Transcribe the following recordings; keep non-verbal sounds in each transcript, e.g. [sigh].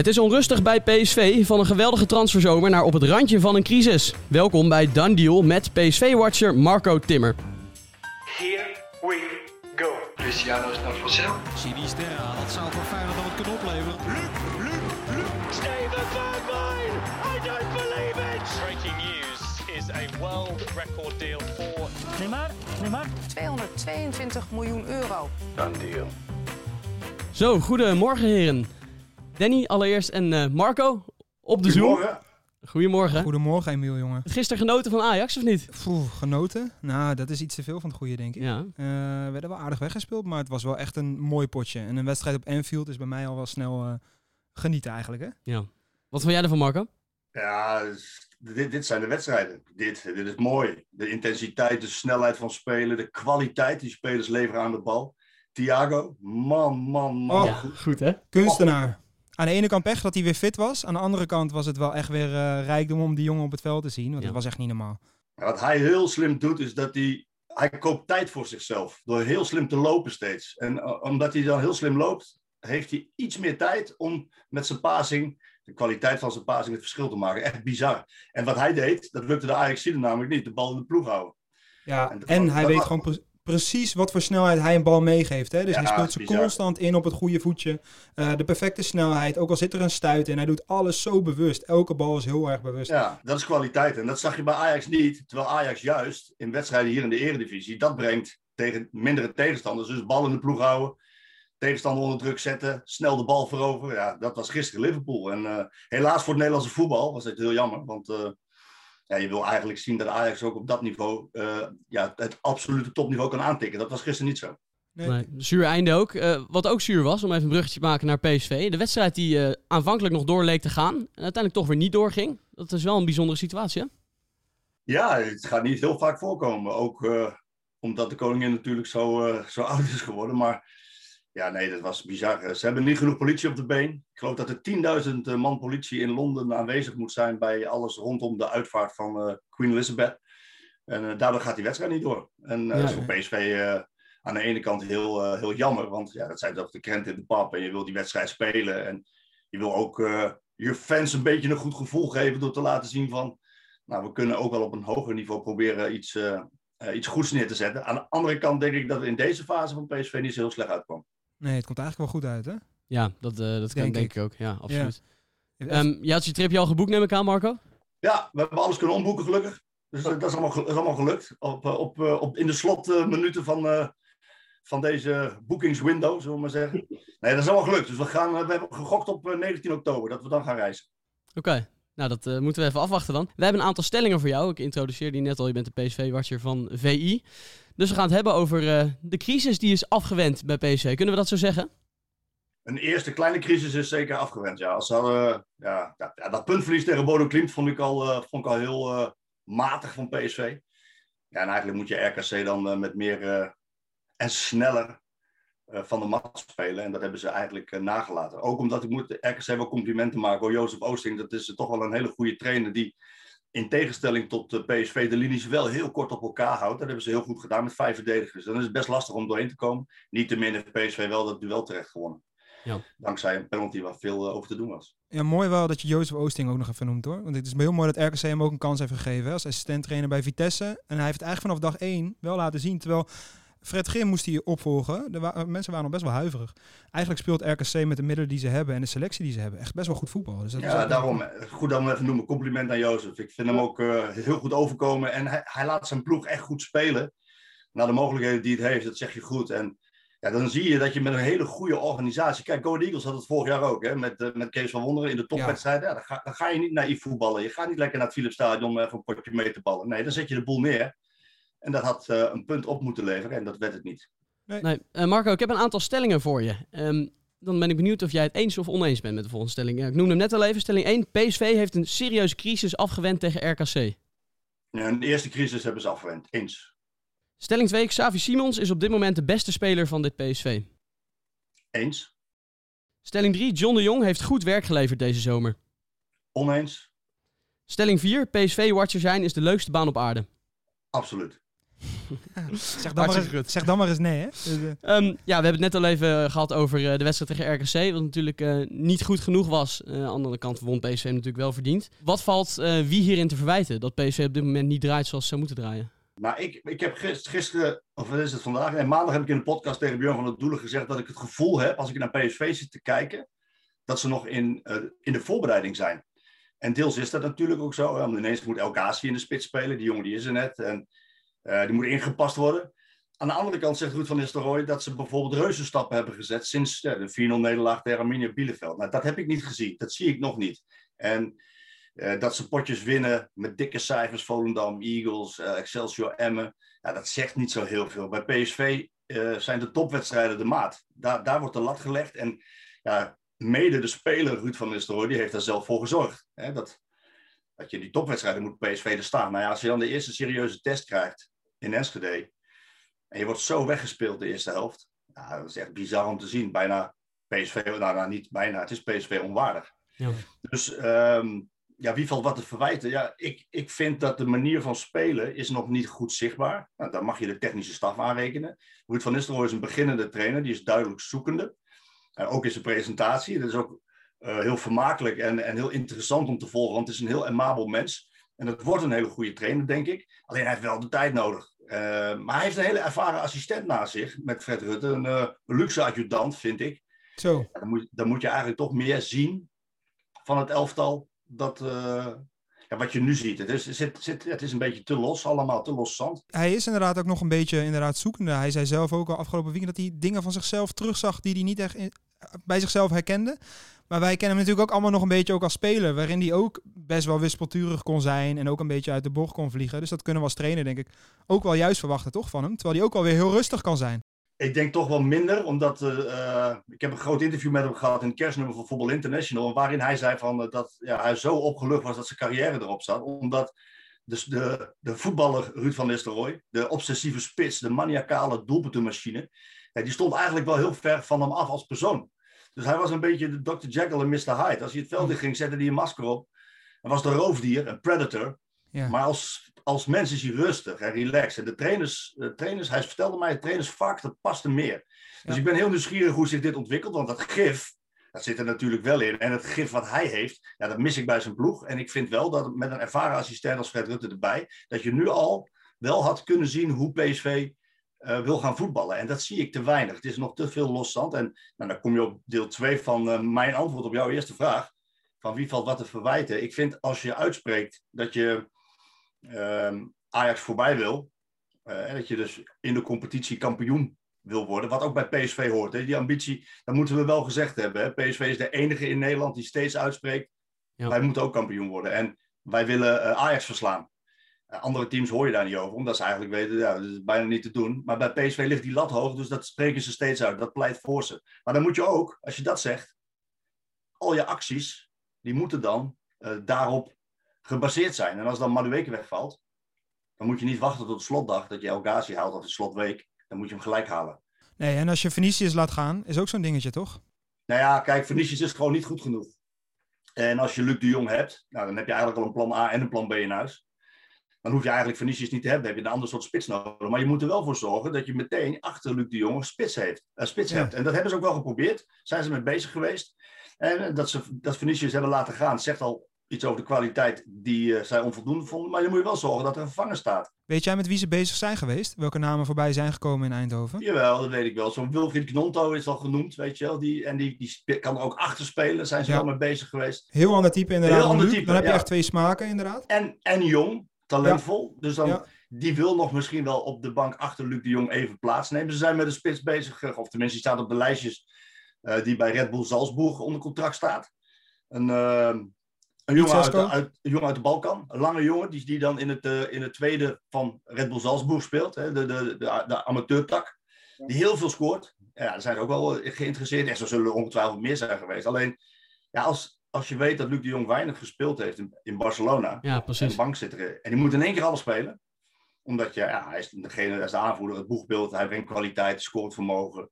Het is onrustig bij PSV van een geweldige transferzomer naar op het randje van een crisis. Welkom bij Done Deal met PSV-watcher Marco Timmer. Here we go. Cristiano is naar Vassel. Sinisterra, dat zou voor Feyenoord dan wat kunnen opleveren. Steven Bergwijn! I don't believe it! Breaking news is a world record deal for Neymar, Neymar. 222 miljoen euro. Dan deal. Zo, goedemorgen heren. Danny allereerst en eh, Marco op de Zoom. Goedemorgen. Goedemorgen. Goedemorgen, Emiel, jongen. Gisteren genoten van Ajax of niet? Poeh, genoten? Nou, dat is iets te veel van het goede, denk ik. Ja. Eh, we werden wel aardig weggespeeld, maar het was wel echt een mooi potje. En een wedstrijd op Anfield is bij mij al wel snel eh, genieten eigenlijk, hè? ja. Wat vond jij ervan Marco? Ja, dit, dit zijn de wedstrijden. Dit, dit is mooi. De intensiteit, de snelheid van spelen, de kwaliteit die spelers leveren aan de bal. Thiago, man, man, man. Oh. Ja, goed hè? Kunstenaar. Aan de ene kant pech dat hij weer fit was. Aan de andere kant was het wel echt weer eh, rijkdom om die jongen op het veld te zien. Want Ja. het was echt niet normaal. Wat hij heel slim doet, is dat hij, hij koopt tijd voor zichzelf. Door heel slim te lopen steeds. En uh, omdat hij dan heel slim loopt, heeft hij iets meer tijd om met zijn passing, de kwaliteit van zijn passing, het verschil te maken. Echt bizar. En wat hij deed, dat lukte de ajax namelijk niet. De bal in de ploeg houden. Ja, En dat- en hij dat weet was- gewoon precies wat voor snelheid hij een bal meegeeft. Hè? Dus Ja, hij speelt ze constant in op het goede voetje. Eh, de perfecte snelheid, ook al zit er een stuit in. Hij doet alles zo bewust. Elke bal is heel erg bewust. Ja, dat is kwaliteit. En dat zag je bij Ajax niet. Terwijl Ajax juist in wedstrijden hier in de eredivisie, dat brengt tegen mindere tegenstanders. Dus bal in de ploeg houden, tegenstander onder druk zetten, snel de bal veroveren. Ja, dat was gisteren Liverpool. En eh, helaas voor het Nederlandse voetbal was het heel jammer. Want eh, ja, je wil eigenlijk zien dat Ajax ook op dat niveau eh, ja, het absolute topniveau kan aantikken. Dat was gisteren niet zo. Nee. Nee, zuur einde ook. Eh, wat ook zuur was, om even een bruggetje te maken naar PSV. De wedstrijd die eh, aanvankelijk nog door leek te gaan. En uiteindelijk toch weer niet doorging. Dat is wel een bijzondere situatie hè? Ja, het gaat niet heel vaak voorkomen. Ook eh, omdat de koningin natuurlijk zo, eh, zo [laughs] oud is geworden. Maar ja, nee, dat was bizar. Ze hebben niet genoeg politie op de been. Ik geloof dat er 10.000 eh, man politie in Londen aanwezig moet zijn bij alles rondom de uitvaart van eh, Queen Elizabeth. En eh, daardoor gaat die wedstrijd niet door. En eh, Ja. dat is voor PSV eh, aan de ene kant heel, eh, heel jammer. Want ja, dat zijn toch de krenten in de pap. En je wil die wedstrijd spelen. En je wil ook eh, je fans een beetje een goed gevoel geven door te laten zien van... Nou, we kunnen ook wel op een hoger niveau proberen iets, eh, eh, iets goeds neer te zetten. Aan de andere kant denk ik dat het in deze fase van PSV niet zo heel slecht uitkwam. Nee, het komt eigenlijk wel goed uit, hè? Ja, dat, eh, dat kan Denk denk ik. ik ook. Ja, absoluut. Ja. Ehm, je had je tripje al geboekt, neem ik aan, Marco? Ja, we hebben alles kunnen omboeken gelukkig. Dus dat, dat is, allemaal, ge- dat is allemaal gelukt. Op, eh, op, eh, op, in de slotminuten van, eh, van deze boekingswindow, zullen we maar zeggen. Nee, dat is allemaal gelukt. Dus we, gaan, eh, we hebben gegokt op eh, 19 oktober dat we dan gaan reizen. Oké, nou dat eh, moeten we even afwachten dan. We hebben een aantal stellingen voor jou. Ik introduceerde die net al, je bent de PSV-watcher van VI. Dus we gaan het hebben over eh, de crisis die is afgewend bij PSV. Kunnen we dat zo zeggen? Een eerste kleine crisis is zeker afgewend. Ja, als hadden, ja, ja, dat puntverlies tegen Bodo Klimt vond ik al, eh, vond ik al heel eh, matig van PSV. Ja, en eigenlijk moet je RKC dan eh, met meer eh, en sneller eh, van de mat spelen. En dat hebben ze eigenlijk eh, nagelaten. Ook omdat ik moet RKC wel complimenten maken. Jozef Oosting, dat is toch wel een hele goede trainer die in tegenstelling tot de PSV de linies wel heel kort op elkaar houdt. Dat hebben ze heel goed gedaan met vijf verdedigers. Dan is het best lastig om doorheen te komen. Niet te min heeft PSV wel dat duel terecht gewonnen. Ja. Dankzij een penalty waar veel eh, over te doen was. Ja, mooi wel dat je Jozef Oosting ook nog even noemt hoor. Want het is heel mooi dat RKC hem ook een kans heeft gegeven hè, als assistent-trainer bij Vitesse. En hij heeft het eigenlijk vanaf dag één wel laten zien. Terwijl Fred Grim moest hij opvolgen. Wa- mensen waren nog best wel huiverig. Eigenlijk speelt RKC met de middelen die ze hebben en de selectie die ze hebben echt best wel goed voetbal. Dus dat Ja, daarom. eh, Goed dat we even noemen. Compliment aan Jozef. Ik vind hem ook eh, heel goed overkomen. En hij, hij laat zijn ploeg echt goed spelen. Naar de mogelijkheden die het heeft, dat zeg je goed. En ja, dan zie je dat je met een hele goede organisatie... Kijk, Go Eagles had het vorig jaar ook, hè, met, eh, met Kees van Wonderen in de topwedstrijden. Ja. dan, ga, dan ga je niet naïef voetballen. Je gaat niet lekker naar het Philipsstadion om even een potje mee te ballen. Nee, dan zet je de boel neer. En dat had eh, een punt op moeten leveren en dat werd het niet. Nee, eh, Marco, ik heb een aantal stellingen voor je. Ehm, dan ben ik benieuwd of jij het eens of oneens bent met de volgende stelling. Ja, ik noemde hem net al even. Stelling 1. PSV heeft een serieuze crisis afgewend tegen RKC. Ja, de eerste crisis hebben ze afgewend. Eens. Stelling 2. Xavi Simons is op dit moment de beste speler van dit PSV. Eens. Stelling 3. John de Jong heeft goed werk geleverd deze zomer. Oneens. Stelling 4. PSV-watcher zijn is de leukste baan op aarde. Absoluut. [laughs] Zeg dan, maar eens, goed. zeg dan maar eens nee, hè? Dus, eh, Ehm, ja, we hebben het net al even eh, gehad over eh, de wedstrijd tegen RKC. Wat natuurlijk eh, niet goed genoeg was. Eh, aan de andere kant won PSV natuurlijk wel verdiend. Wat valt eh, wie hierin te verwijten? Dat PSV op dit moment niet draait zoals ze zou moeten draaien. Nou, ik, ik heb gist- gisteren, of wat is het vandaag? En maandag heb ik in de podcast tegen Björn van der Doelen gezegd dat ik het gevoel heb, als ik naar PSV zit te kijken, dat ze nog in, eh, in de voorbereiding zijn. En deels is dat natuurlijk ook zo. Want ineens moet El Ghazi in de spits spelen. Die jongen die is er net. En eh, die moet ingepast worden. Aan de andere kant zegt Ruud van Nistelrooy dat ze bijvoorbeeld reuzenstappen hebben gezet sinds ja, de 4-0 nederlaag tegen Arminia Bielefeld. Nou, dat heb ik niet gezien. Dat zie ik nog niet. En eh, dat ze potjes winnen met dikke cijfers, Volendam, Eagles, eh, Excelsior, Emmen. Ja, dat zegt niet zo heel veel. Bij PSV zijn de topwedstrijden de maat. Daar, daar wordt de lat gelegd. En ja, mede de speler Ruud van Nistelrooy, die heeft daar zelf voor gezorgd. Hè, dat, dat je die topwedstrijden moet PSV er staan. Nou ja, als je dan de eerste serieuze test krijgt in Enschede. En je wordt zo weggespeeld de eerste helft. Ja, dat is echt bizar om te zien. Bijna PSV, nou, nou niet bijna, het is PSV onwaardig. Ja. Dus ehm, ja, wie valt wat te verwijten? Ja, ik, ik vind dat de manier van spelen is nog niet goed zichtbaar. Nou, daar mag je de technische staf aanrekenen. Ruud van Nistelrooy is een beginnende trainer, die is duidelijk zoekende. Ook in zijn presentatie. Dat is ook eh, heel vermakelijk en, en heel interessant om te volgen, want het is een heel amabel mens. En dat wordt een hele goede trainer, denk ik. Alleen hij heeft wel de tijd nodig. Eh, maar hij heeft een hele ervaren assistent naast zich met Fred Rutte. Een, eh, een luxe adjudant, vind ik. zo. Dan, moet, dan moet je eigenlijk toch meer zien van het elftal dat, eh, ja, wat je nu ziet. Het is, zit, zit, het is een beetje te los allemaal, te los zand. Hij is inderdaad ook nog een beetje inderdaad zoekende. Hij zei zelf ook al afgelopen weekend dat hij dingen van zichzelf terugzag die hij niet echt in- bij zichzelf herkende. Maar wij kennen hem natuurlijk ook allemaal nog een beetje ook als speler, waarin hij ook best wel wispelturig kon zijn en ook een beetje uit de bocht kon vliegen. Dus dat kunnen we als trainer denk ik ook wel juist verwachten toch van hem. Terwijl hij ook alweer heel rustig kan zijn. Ik denk toch wel minder, omdat eh, eh, ik heb een groot interview met hem gehad in het kerstnummer van Voetbal International. Waarin hij zei van, eh, dat ja, hij zo opgelucht was dat zijn carrière erop zat. Omdat dus de, de voetballer Ruud van Nistelrooy, de obsessieve spits, de maniacale doelpuntenmachine, ja, die stond eigenlijk wel heel ver van hem af als persoon. Dus hij was een beetje de Dr. Jekyll en Mr. Hyde. Als hij het veld in ging, zette hij een masker op. Hij was de roofdier, een predator. Ja. Maar als, als mens is hij rustig en relaxed. En de trainers, de trainers, hij vertelde mij, het trainersvak, dat paste meer. Dus Ja. ik ben heel nieuwsgierig hoe zich dit ontwikkelt. Want dat gif, dat zit er natuurlijk wel in. En het gif wat hij heeft, ja, dat mis ik bij zijn ploeg. En ik vind wel dat met een ervaren assistent als Fred Rutte erbij, dat je nu al wel had kunnen zien hoe PSV eh, wil gaan voetballen. En dat zie ik te weinig. Het is nog te veel loszand. En nou, dan kom je op deel 2 van eh, mijn antwoord op jouw eerste vraag. Van wie valt wat te verwijten? Ik vind als je uitspreekt dat je ehm, Ajax voorbij wil, eh, dat je dus in de competitie kampioen wil worden, wat ook bij PSV hoort. Hè? Die ambitie, dat moeten we wel gezegd hebben. Hè? PSV is de enige in Nederland die steeds uitspreekt, Ja. wij moeten ook kampioen worden. En wij willen Ajax verslaan. Eh, andere teams hoor je daar niet over, omdat ze eigenlijk weten, ja, dat is bijna niet te doen. Maar bij PSV ligt die lat hoog, dus dat spreken ze steeds uit. Dat pleit voor ze. Maar dan moet je ook, als je dat zegt, al je acties, die moeten dan eh, daarop gebaseerd zijn. En als dan Madueke wegvalt, dan moet je niet wachten tot de slotdag dat je El Ghazi haalt of de slotweek. Dan moet je hem gelijk halen. Nee, en als je Venetius laat gaan, is ook zo'n dingetje toch? Nou ja, kijk, Vinicius is gewoon niet goed genoeg. En als je Luc de Jong hebt, nou, dan heb je eigenlijk al een plan A en een plan B in huis. Dan hoef je eigenlijk Vinicius niet te hebben. Dan heb je een ander soort spits nodig. Maar je moet er wel voor zorgen dat je meteen achter Luc de Jong spits, heeft, spits Ja. hebt. En dat hebben ze ook wel geprobeerd. Zijn ze mee bezig geweest. En dat ze dat Vinicius hebben laten gaan, zegt al iets over de kwaliteit die eh, zij onvoldoende vonden. Maar dan moet je wel zorgen dat er een vervanger staat. Weet jij met wie ze bezig zijn geweest? Welke namen voorbij zijn gekomen in Eindhoven? Jawel, dat weet ik wel. Zo'n Wilfried Knonto is al genoemd, weet je wel. Die, en die, die kan ook achter spelen. Daar zijn ze Ja. wel mee bezig geweest. Heel ander type inderdaad. Heel dan ander Luc. type, dan heb je ja. echt twee smaken inderdaad. En, en jong, talentvol. Dus dan, Ja. die wil nog misschien wel op de bank achter Luc de Jong even plaatsnemen. Ze zijn met de spits bezig, eh, of tenminste die staat op de lijstjes eh, die bij Red Bull Salzburg onder contract staat. Een, eh, een, jongen uit, de- uit, een jongen uit de Balkan, een lange jongen, die, die dan in het, in het tweede van Red Bull Salzburg speelt, hè, de, de, de, de amateurtak. Die heel veel scoort. Ja, daar zijn ze ook wel geïnteresseerd. En zo zullen er ongetwijfeld meer zijn geweest. Alleen, ja, als, als je weet dat Luc de Jong weinig gespeeld heeft in, in Barcelona, Ja, en precies. de bank zit er. En die moet in één keer alles spelen. Omdat je, ja, hij is degene, hij is de aanvoerder, het boegbeeld. Hij brengt kwaliteit, scoort vermogen.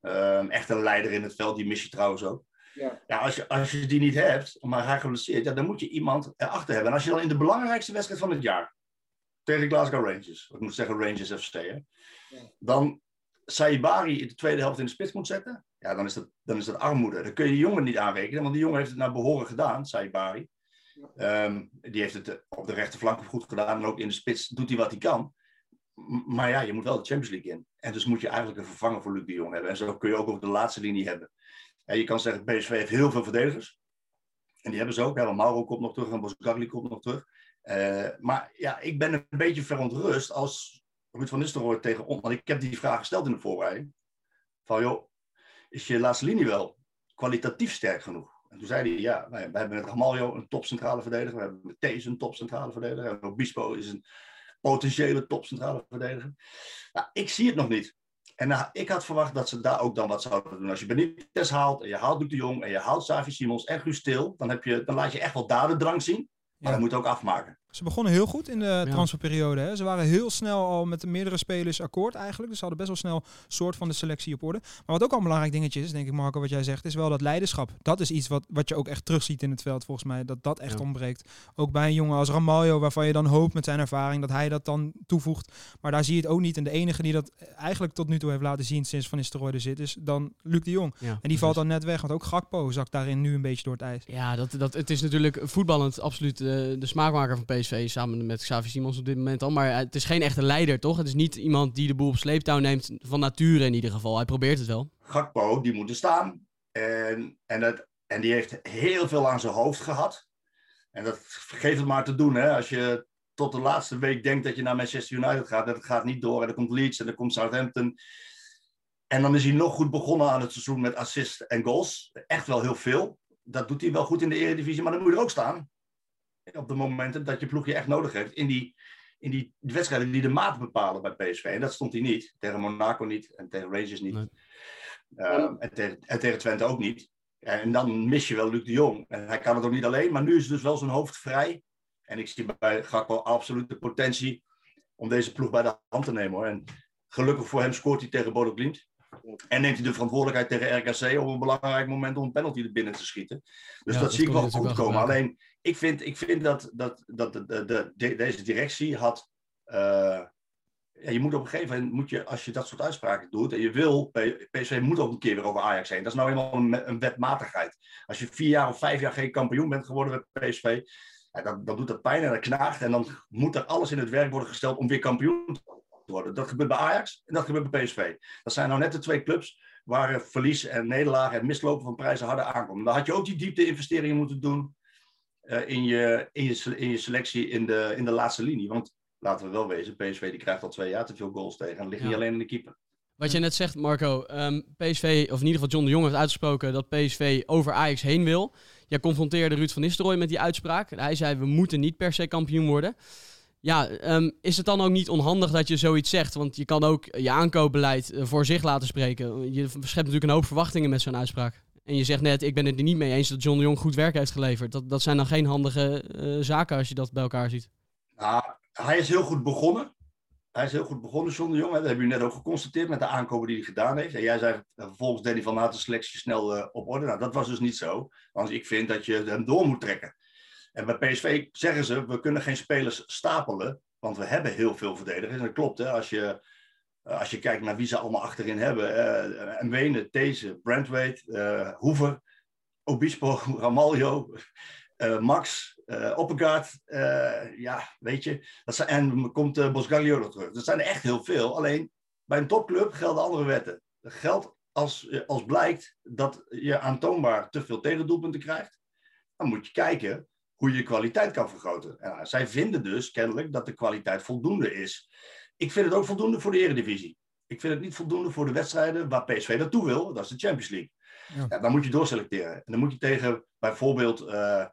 Ehm, echt een leider in het veld, die mis je trouwens ook. Ja. als, je, als je die niet hebt, maar hij geblesseerd, ja, dan moet je iemand erachter hebben. En als je dan in de belangrijkste wedstrijd van het jaar, tegen Glasgow Rangers. Ik moet zeggen Rangers FC. Hè? Dan Saibari in de tweede helft in de spits moet zetten. Ja, dan is dat, dan is dat armoede. Dan kun je die jongen niet aanrekenen, want die jongen heeft het naar behoren gedaan, Saibari. Ehm, die heeft het eh, op de rechterflank goed gedaan en ook in de spits doet hij wat hij kan. M- Maar ja, je moet wel de Champions League in. En dus moet je eigenlijk een vervanger voor Luc de Jong hebben. En zo kun je ook op de laatste linie hebben. En je kan zeggen, PSV heeft heel veel verdedigers. En die hebben ze ook. Hè, want Mauro komt nog terug en Bosgagli komt nog terug. Eh, maar ja, ik ben een beetje verontrust als Ruud van Nistelrooy tegen ons... Want ik heb die vraag gesteld in de voorbereiding. Van joh, is je laatste linie wel kwalitatief sterk genoeg? En toen zei hij, ja, wij, wij hebben met Ramaljo een topcentrale verdediger. We hebben met Thees een topcentrale verdediger. En Obispo is een potentiële topcentrale verdediger. Nou, ik zie het nog niet. En nou, ik had verwacht dat ze daar ook dan wat zouden doen. Als je Benitez haalt en je haalt Luc de Jong en je haalt Savi Simons en Guus Til, dan, heb je, dan laat je echt wel dadendrang zien. Maar Ja. dat moet ook afmaken. Ze begonnen heel goed in de transferperiode. Hè. Ze waren heel snel al met de meerdere spelers akkoord eigenlijk. Dus ze hadden best wel snel soort van de selectie op orde. Maar wat ook al een belangrijk dingetje is, denk ik Marco, wat jij zegt, is wel dat leiderschap. Dat is iets wat, wat je ook echt terugziet in het veld volgens mij. Dat dat echt Ja. ontbreekt. Ook bij een jongen als Ramaljo, waarvan je dan hoopt met zijn ervaring dat hij dat dan toevoegt. Maar daar zie je het ook niet. En de enige die dat eigenlijk tot nu toe heeft laten zien sinds Van Nistelrooy er zit, is dan Luc de Jong. Ja, En die valt dan net weg, want ook Gakpo zakt daarin nu een beetje door het ijs. Ja, dat, dat, het is natuurlijk voetballend absoluut eh, de smaakmaker van PSV. Samen met Xavi Simons op dit moment al. Maar het is geen echte leider, toch? Het is niet iemand die de boel op sleeptouw neemt. Van nature in ieder geval. Hij probeert het wel. Gakpo, die moet er staan. En, en, dat, en die heeft heel veel aan zijn hoofd gehad. En dat geeft het maar te doen. Hè? Als je tot de laatste week denkt dat je naar Manchester United gaat. Dat gaat niet door. En dan komt Leeds en dan komt Southampton. En dan is hij nog goed begonnen aan het seizoen met assists en goals. Echt wel heel veel. Dat doet hij wel goed in de Eredivisie. Maar dan moet je er ook staan. Op de momenten dat je ploeg je echt nodig heeft. In die, in die wedstrijden die de maat bepalen bij PSV. En dat stond hij niet. Tegen Monaco niet. En tegen Rangers niet. Nee. Ehm, en, tegen, en tegen Twente ook niet. En dan mis je wel Luc de Jong. En hij kan het ook niet alleen, maar nu is dus wel zijn hoofd vrij. En ik zie bij Gakpo absoluut de potentie om deze ploeg bij de hand te nemen. Hoor. En gelukkig voor hem scoort hij tegen Bodo Glimt. En neemt hij de verantwoordelijkheid tegen RKC op een belangrijk moment om een penalty er binnen te schieten. Dus Ja, dat, dat zie ik wel goed komen. Alleen, ik vind, ik vind dat, dat, dat de, de, de- de- deze directie had... eh, ja, je moet op een gegeven moment, moet je, als je dat soort uitspraken doet, en je wil, PSV moet ook een keer weer over Ajax heen. Dat is nou eenmaal een, wetmatigheid. Als je vier jaar of vijf jaar geen kampioen bent geworden met PSV, ja, dan, doet dat pijn en dat knaagt. En dan moet er alles in het werk worden gesteld om weer kampioen te worden. Dat gebeurt bij Ajax en dat gebeurt bij PSV. Dat zijn nou net de twee clubs waar verlies en nederlagen en mislopen van prijzen harder aankomen. Dan had je ook die diepte-investeringen moeten doen eh, in, je, in, je, se- in je selectie in de, in de laatste linie. Want laten we wel wezen, PSV die krijgt al twee jaar te veel goals tegen. En dat ligt Ja. niet alleen in de keeper. Wat je net zegt, Marco. ehm, PSV, of in ieder geval John de Jong heeft uitgesproken dat PSV over Ajax heen wil. Jij confronteerde Ruud van Nistelrooy met die uitspraak. Hij zei, we moeten niet per se kampioen worden. Ja, ehm, is het dan ook niet onhandig dat je zoiets zegt? Want je kan ook je aankoopbeleid eh, voor zich laten spreken. Je schept natuurlijk een hoop verwachtingen met zo'n uitspraak. En je zegt net, ik ben het er niet mee eens dat John de Jong goed werk heeft geleverd. Dat, dat zijn dan geen handige eh, zaken als je dat bij elkaar ziet. Nou, hij is heel goed begonnen. Hij is heel goed begonnen, John de Jong. Dat hebben jullie net ook geconstateerd met de aankopen die hij gedaan heeft. En jij zei vervolgens, Danny van Haat, de selectie snel eh, op orde. Nou, dat was dus niet zo. Want ik vind dat je hem door moet trekken. En bij PSV zeggen ze, we kunnen geen spelers stapelen. Want we hebben heel veel verdedigers. En dat klopt, hè. Als je, als je kijkt naar wie ze allemaal achterin hebben. eh Mwene, These, Brandweight, eh Hoever, Obispo, [laughs] Ramaljo, eh, Max, eh Oppegaard. eh, ja, weet je. Dat zijn, en komt uh, nog terug. Dat zijn er echt heel veel. Alleen bij een topclub gelden andere wetten. Dat geldt als, eh, als blijkt dat je aantoonbaar te veel tegendoelpunten krijgt. Dan moet je kijken hoe je kwaliteit kan vergroten. En, zij vinden dus kennelijk dat de kwaliteit voldoende is. Ik vind het ook voldoende voor de Eredivisie. Ik vind het niet voldoende voor de wedstrijden waar PSV naartoe wil. Dat is de Champions League. Ja. Ja, dan moet je doorselecteren. En dan moet je tegen bijvoorbeeld eh,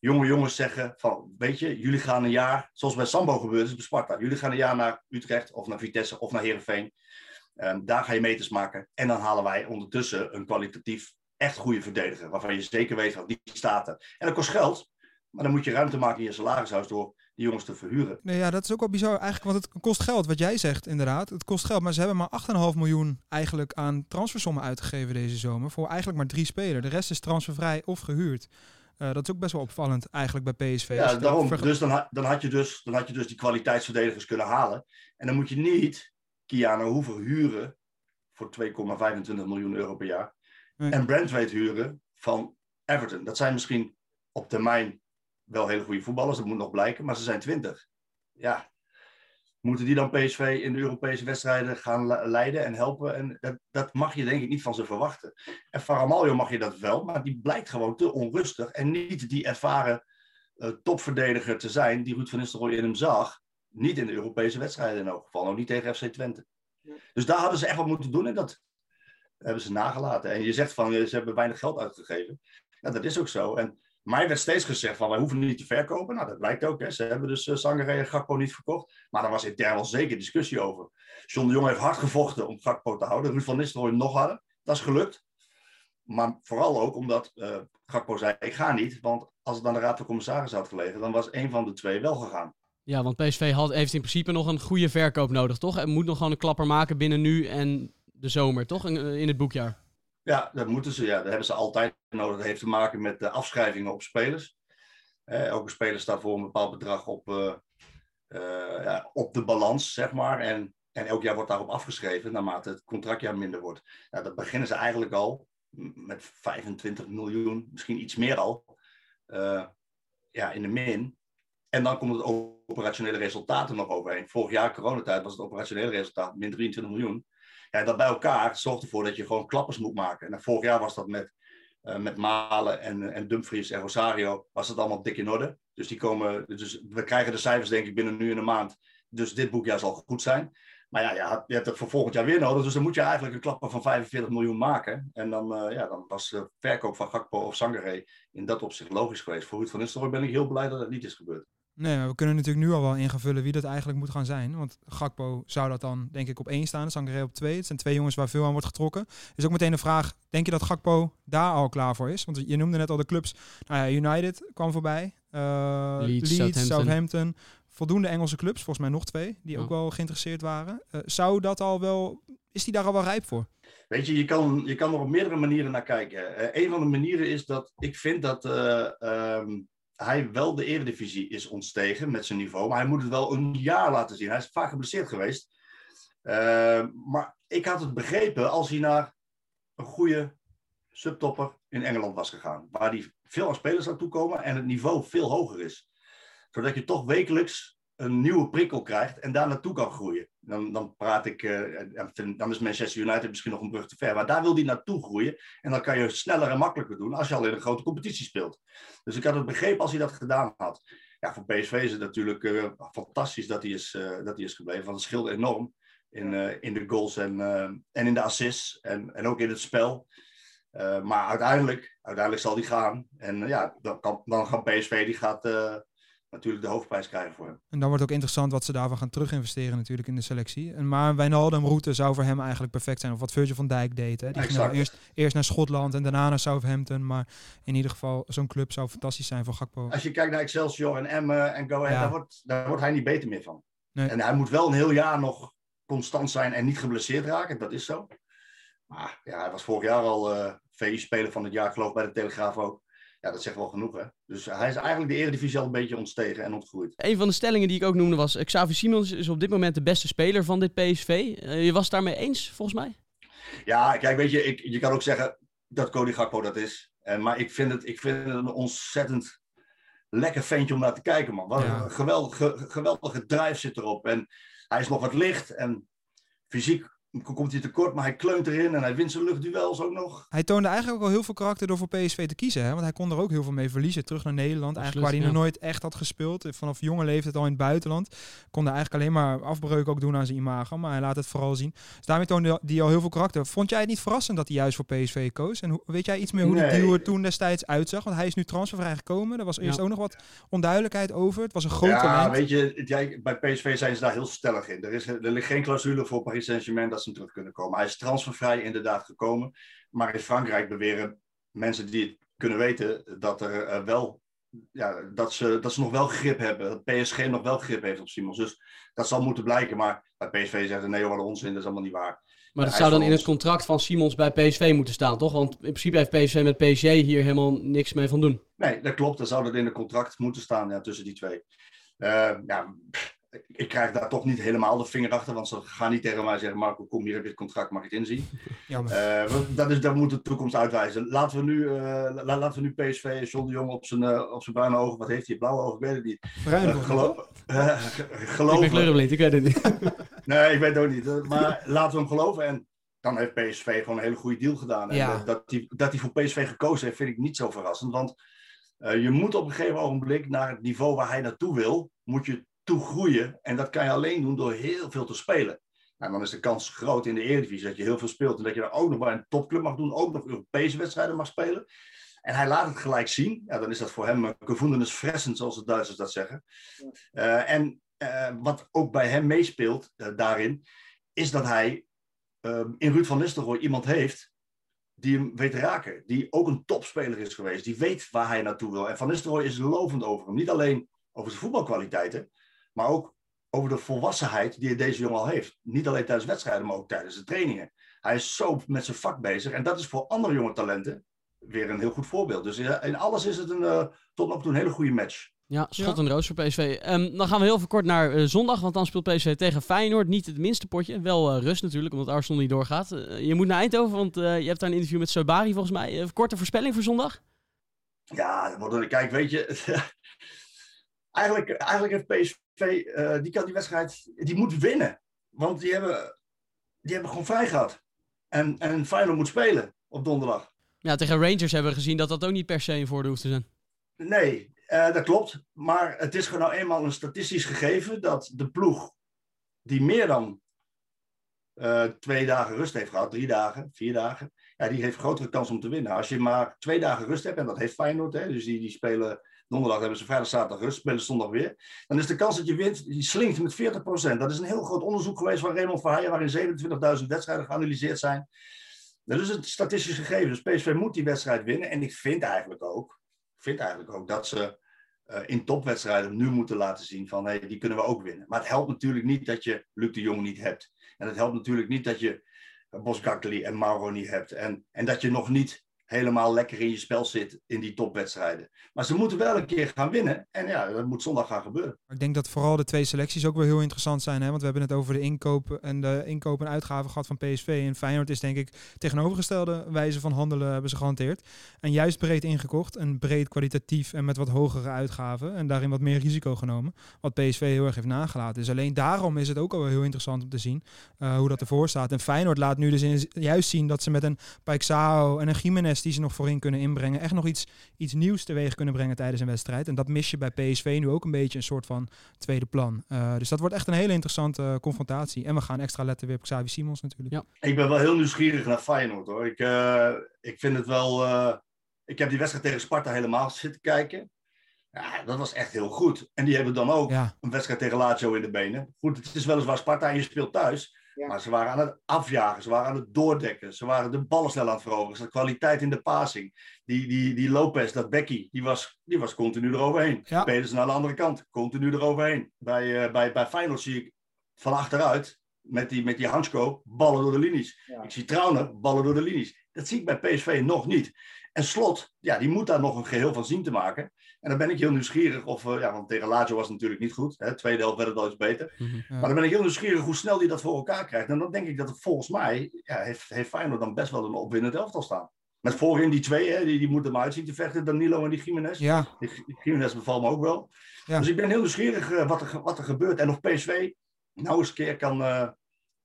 jonge jongens zeggen van, weet je, jullie gaan een jaar, zoals bij Sambo gebeurd is bij Sparta. Jullie gaan een jaar naar Utrecht of naar Vitesse of naar Heerenveen. Ehm, daar ga je meters maken. En dan halen wij ondertussen een kwalitatief echt goede verdediger. Waarvan je zeker weet van die staat er. En dat kost geld. Maar dan moet je ruimte maken in je salarishuis door die jongens te verhuren. Nee, ja, dat is ook wel bizar eigenlijk, want het kost geld, wat jij zegt inderdaad. Het kost geld, maar ze hebben maar 8,5 miljoen eigenlijk aan transfersommen uitgegeven deze zomer. Voor eigenlijk maar drie spelers. De rest is transfervrij of gehuurd. Eh, dat is ook best wel opvallend eigenlijk bij PSV. Ja, dat daarom. Dus dan, dan, had je dus dan had je dus die kwaliteitsverdedigers kunnen halen. En dan moet je niet Kiana Hoever huren voor 2,25 miljoen euro per jaar. Nee. En Brentwaite huren van Everton. Dat zijn misschien op termijn wel hele goede voetballers, dat moet nog blijken, maar ze zijn 20. Ja, moeten die dan PSV in de Europese wedstrijden gaan le- leiden en helpen? En dat, dat mag je denk ik niet van ze verwachten. En Faramaljo mag je dat wel, maar die blijkt gewoon te onrustig en niet die ervaren eh, topverdediger te zijn die Ruud van Nistelrooy in hem zag. Niet in de Europese wedstrijden in elk geval, ook niet tegen FC Twente. Dus daar hadden ze echt wat moeten doen en dat hebben ze nagelaten. En je zegt van, eh, ze hebben weinig geld uitgegeven. Ja, dat is ook zo. En mij werd steeds gezegd van, wij hoeven niet te verkopen. Nou, dat blijkt ook. Hè. Ze hebben dus uh, en Gakpo niet verkocht. Maar daar was intern wel zeker discussie over. John de Jong heeft hard gevochten om Gakpo te houden. Ruud van Nistelrooy nog harder. Dat is gelukt. Maar vooral ook omdat uh, Gakpo zei, ik ga niet. Want als het aan de Raad van Commissarissen had gelegen, dan was een van de twee wel gegaan. Ja, want PSV had, heeft in principe nog een goede verkoop nodig, toch? En moet nog gewoon een klapper maken binnen nu en de zomer, toch? In, in het boekjaar. Ja, dat moeten ze. Ja, dat hebben ze altijd nodig. Dat heeft te maken met de afschrijvingen op spelers. Eh, elke speler staat voor een bepaald bedrag op, uh, uh, ja, op de balans, zeg maar. En, en elk jaar wordt daarop afgeschreven naarmate het contractjaar minder wordt. Nou, dat beginnen ze eigenlijk al met 25 miljoen, misschien iets meer al, ja, in de min. En dan komt het operationele resultaat er nog overheen. Vorig jaar, coronatijd, was het operationele resultaat min 23 miljoen. Ja, dat bij elkaar zorgt ervoor dat je gewoon klappers moet maken. En vorig jaar was dat met, uh, met Malen en, en Dumfries en Rosario, was het allemaal dik in orde. Dus, die komen, dus we krijgen de cijfers denk ik binnen nu en een maand. Dus dit boekjaar zal goed zijn. Maar ja, je hebt het voor volgend jaar weer nodig. Dus dan moet je eigenlijk een klapper van 45 miljoen maken. En dan, ja, dan was de verkoop van Gakpo of Sangaré in dat opzicht logisch geweest. Voor Ruud van Nistelrooy ben ik heel blij dat het niet is gebeurd. Nee, maar we kunnen natuurlijk nu al wel ingevullen wie dat eigenlijk moet gaan zijn. Want Gakpo zou dat dan denk ik op één staan, Sangaré op twee. Het zijn twee jongens waar veel aan wordt getrokken. Is ook meteen de vraag, denk je dat Gakpo daar al klaar voor is? Want je noemde net al de clubs. Nou ja, United kwam voorbij. Uh, Leeds, Leeds Southampton. Southampton. Voldoende Engelse clubs, volgens mij nog twee, die Ja. ook wel geïnteresseerd waren. Uh, zou dat al wel, is die daar al wel rijp voor? Weet je, je kan, je kan er op meerdere manieren naar kijken. Uh, een van de manieren is dat ik vind dat uh, um, hij wel de eredivisie is ontstegen met zijn niveau. Maar hij moet het wel een jaar laten zien. Hij is vaak geblesseerd geweest. Uh, maar ik had het begrepen als hij naar een goede subtopper in Engeland was gegaan. Waar hij veel aan spelers naartoe komen en het niveau veel hoger is. Zodat je toch wekelijks een nieuwe prikkel krijgt en daar naartoe kan groeien. Dan, dan praat ik, uh, dan is Manchester United misschien nog een brug te ver, maar daar wil hij naartoe groeien. En dan kan je sneller en makkelijker doen als je al in een grote competitie speelt. Dus ik had het begrepen als hij dat gedaan had. Ja, voor PSV is het natuurlijk uh, fantastisch dat hij is, uh, dat hij is gebleven, want het scheelt enorm in, in de goals en, en in de assists en, en ook in het spel. maar uiteindelijk, uiteindelijk zal hij gaan. En ja, dan, kan, dan gaat PSV, die gaat natuurlijk de hoofdprijs krijgen voor hem. En dan wordt ook interessant wat ze daarvan gaan teruginvesteren natuurlijk in de selectie. En maar Wijnaldum route zou voor hem eigenlijk perfect zijn. Of wat Virgil van Dijk deed. Hè. Die ging nou eerst, eerst naar Schotland en daarna naar Southampton. Maar in ieder geval, zo'n club zou fantastisch zijn voor Gakpo. Als je kijkt naar Excelsior en Emmen en Go Ahead, ja. daar, wordt, daar wordt hij niet beter meer van. Nee. En hij moet wel een heel jaar nog constant zijn en niet geblesseerd raken. Dat is zo. Maar ja, hij was vorig jaar al uh, VI-speler van het jaar, geloof ik, bij de Telegraaf ook. Ja, dat zegt wel genoeg, hè. Dus hij is eigenlijk de Eredivisie al een beetje ontstegen en ontgroeid. Een van de stellingen die ik ook noemde was... eh, Xavi Simons is op dit moment de beste speler van dit PSV. Uh, je was het daarmee eens, volgens mij? Ja, kijk, weet je, ik, je kan ook zeggen dat Cody Gakpo dat is. Uh, maar ik vind, het, ik vind het een ontzettend lekker ventje om naar te kijken, man. Wat Ja. een geweldige, geweldige drive zit erop. En hij is nog wat licht en fysiek komt hij tekort, maar hij kleunt erin en hij wint zijn luchtduels ook nog. Hij toonde eigenlijk ook al heel veel karakter door voor PSV te kiezen. Hè? Want hij kon er ook heel veel mee verliezen. Terug naar Nederland, eigenlijk waar hij ja. nog nooit echt had gespeeld. Vanaf jonge leeftijd al in het buitenland. Kon hij eigenlijk alleen maar afbreuk ook doen aan zijn imago. Maar hij laat het vooral zien. Dus daarmee toonde hij al heel veel karakter. Vond jij het niet verrassend dat hij juist voor PSV koos? En hoe, weet jij iets meer hoe Nee. die deal er toen destijds uitzag? Want hij is nu transfervrij gekomen. Er was eerst Ja. ook nog wat onduidelijkheid over. Het was een groot ja, talent. weet je, jij- bij PSV zijn ze daar heel stellig in. Er, is, er ligt geen clausule voor Paris Saint-Germain dat ze terug kunnen komen. Hij is transfervrij inderdaad gekomen. Maar in Frankrijk beweren mensen die het kunnen weten dat er eh, wel... Ja, dat, ze, dat ze nog wel grip hebben. Dat PSG nog wel grip heeft op Simons. Dus dat zal moeten blijken. Maar bij PSV zeggen ze nee wat onzin, dat is allemaal niet waar. Maar dat zou dan in het contract van Simons bij PSV moeten staan, toch? Want in principe heeft PSV met PSG hier helemaal niks mee van doen. Nee, dat klopt. Dan zou dat in het contract moeten staan ja, tussen die twee. Eh, ja, pff, ik krijg daar toch niet helemaal de vinger achter, want ze gaan niet tegen mij zeggen: Marco, kom hier, heb je het contract, mag ik het inzien? [laughs] Jammer. Want dat, is, dat moet de toekomst uitwijzen. Laten we nu, eh, la- laten we nu PSV, John de Jong op zijn, eh, op zijn bruine ogen, wat heeft hij, blauwe ogen, ik weet het niet. Bruin Eh, volgens mij. gelo- [laughs] eh, Ik ben geloven. ik weet het niet. [laughs] Nee, ik weet het ook niet. Maar laten we hem geloven. En dan heeft PSV gewoon een hele goede deal gedaan. En Ja. dat hij dat hij voor PSV gekozen heeft, vind ik niet zo verrassend. Want je moet op een gegeven ogenblik naar het niveau waar hij naartoe wil, moet je toe groeien. En dat kan je alleen doen door heel veel te spelen. Nou, dan is de kans groot in de Eredivisie dat je heel veel speelt. En dat je dan ook nog bij een topclub mag doen, ook nog Europese wedstrijden mag spelen. En hij laat het gelijk zien. Ja, dan is dat voor hem een gevoelens fressen, zoals de Duitsers dat zeggen. Eh, en eh, wat ook bij hem meespeelt eh, daarin, is dat hij eh, in Ruud van Nistelrooy iemand heeft die hem weet te raken. Die ook een topspeler is geweest. Die weet waar hij naartoe wil. En Van Nistelrooy is lovend over hem. Niet alleen over zijn voetbalkwaliteiten, maar ook over de volwassenheid die deze jongen al heeft. Niet alleen tijdens wedstrijden, maar ook tijdens de trainingen. Hij is zo met zijn vak bezig. En dat is voor andere jonge talenten weer een heel goed voorbeeld. Dus in in alles is het een, eh, tot nog toe een hele goede match. Ja, schot en roos voor PSV. Ehm, dan gaan we heel even kort naar eh, zondag, want dan speelt PSV tegen Feyenoord. Niet het minste potje, wel eh, rust natuurlijk, omdat Arsenal niet doorgaat. Je moet naar Eindhoven, want eh, je hebt daar een interview met Sobari volgens mij. Korte voorspelling voor zondag? Ja, kijk, weet je. [laughs] eigenlijk, eigenlijk heeft PSV, eh, die kan die wedstrijd, die moet winnen. Want die hebben, die hebben gewoon vrij gehad. En, en Feyenoord moet spelen op donderdag. Ja, tegen Rangers hebben we gezien dat dat ook niet per se een voordeel hoeft te zijn. Nee, eh, dat klopt. Maar het is gewoon nou eenmaal een statistisch gegeven dat de ploeg die meer dan eh, twee dagen rust heeft gehad, drie dagen, vier dagen, ja, die heeft grotere kans om te winnen. Als je maar twee dagen rust hebt, en dat heeft Feyenoord, hè, dus die, die spelen donderdag hebben ze vrijdag, zaterdag rust, spelen zondag weer, dan is de kans dat je wint, die slinkt met 40%. Dat is een heel groot onderzoek geweest van Raymond Verheijen, waarin 27.000 wedstrijden geanalyseerd zijn. Dat is een statistisch gegeven. Dus PSV moet die wedstrijd winnen. En ik vind eigenlijk ook, vind eigenlijk ook dat ze eh, in topwedstrijden nu moeten laten zien van hey, die kunnen we ook winnen. Maar het helpt natuurlijk niet dat je Luc de Jong niet hebt. En het helpt natuurlijk niet dat je Boskakli en Mauro niet hebt. En, en dat je nog niet helemaal lekker in je spel zit in die topwedstrijden. Maar ze moeten wel een keer gaan winnen. En ja, dat moet zondag gaan gebeuren. Ik denk dat vooral de twee selecties ook wel heel interessant zijn. Hè? Want we hebben het over de inkoop en de inkoop en uitgaven gehad van PSV. En Feyenoord is denk ik tegenovergestelde wijze van handelen hebben ze gehanteerd. En juist breed ingekocht en breed kwalitatief en met wat hogere uitgaven. En daarin wat meer risico genomen. Wat PSV heel erg heeft nagelaten. Dus alleen daarom is het ook al wel heel interessant om te zien eh, hoe dat ervoor staat. En Feyenoord laat nu dus juist zien dat ze met een Paixao en een Jiménez die ze nog voorin kunnen inbrengen. Echt nog iets, iets nieuws teweeg kunnen brengen tijdens een wedstrijd. En dat mis je bij PSV nu ook een beetje een soort van tweede plan. Eh, dus dat wordt echt een hele interessante eh, confrontatie. En we gaan extra letten weer op Xavi Simons natuurlijk. Ja. Ik ben wel heel nieuwsgierig naar Feyenoord hoor. Ik, eh, ik vind het wel. eh, ik heb die wedstrijd tegen Sparta helemaal zitten kijken. Ja, dat was echt heel goed. En die hebben dan ook Ja. een wedstrijd tegen Lazio in de benen. Goed, het is weliswaar Sparta en je speelt thuis. Maar ze waren aan het afjagen, ze waren aan het doordekken, ze waren de ballen snel aan het veroveren. Ze hadden kwaliteit in de passing. Die, die, die Lopez, dat Becky, die was, die was continu eroverheen. Ja. Spelen ze naar de andere kant, continu eroverheen. Bij, eh, bij, bij Feyenoord zie ik van achteruit, met die, met die Hansko, ballen door de linies. Ik zie Trauner, ballen door de linies. Dat zie ik bij PSV nog niet. En Slot, ja, die moet daar nog een geheel van zien te maken. En dan ben ik heel nieuwsgierig of, eh, ja, want tegen Lazio was het natuurlijk niet goed. Hè, tweede helft werd het al iets beter. Ja. Maar dan ben ik heel nieuwsgierig hoe snel hij dat voor elkaar krijgt. En dan denk ik dat het volgens mij, ja, heeft, heeft Feyenoord dan best wel een opwindend elftal staan. Met voorin die twee, hè, die, die moeten hem uitzien te vechten, Danilo en die Jiménez. Ja, Die, die Jiménez bevalt me ook wel. Ja. Dus ik ben heel nieuwsgierig eh, wat, er, wat er gebeurt. En of PSV nou eens een keer kan, eh,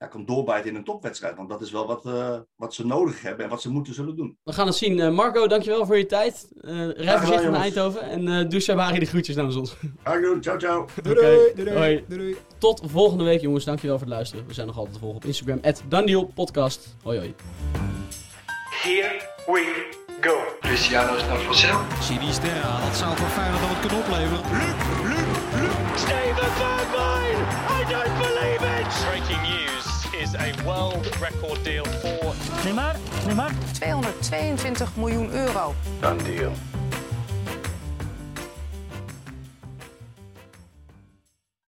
ja, kan doorbijten in een topwedstrijd. Want dat is wel wat, eh, wat ze nodig hebben en wat ze moeten zullen doen. We gaan het zien. Eh, Marco, dankjewel voor je tijd. Eh rij gedaan, voorzichtig naar. Eindhoven. En eh doe Sabari de groetjes namens ons. Ga doen. Ciao, ciao. doei, doei, doei, doei, Hoi. doei, doei. Tot volgende week, jongens. Dankjewel voor het luisteren. We zijn nog altijd te volgen op Instagram. At Podcast. Hoi, hoi. Here we go. Cristiano is naar Vassel. Sinisterra, dat zou voor Feyenoord dan wat kunnen opleveren. Steven Bergwijn! I don't believe it! Breaking news is a world record deal for 222 miljoen euro. Done deal.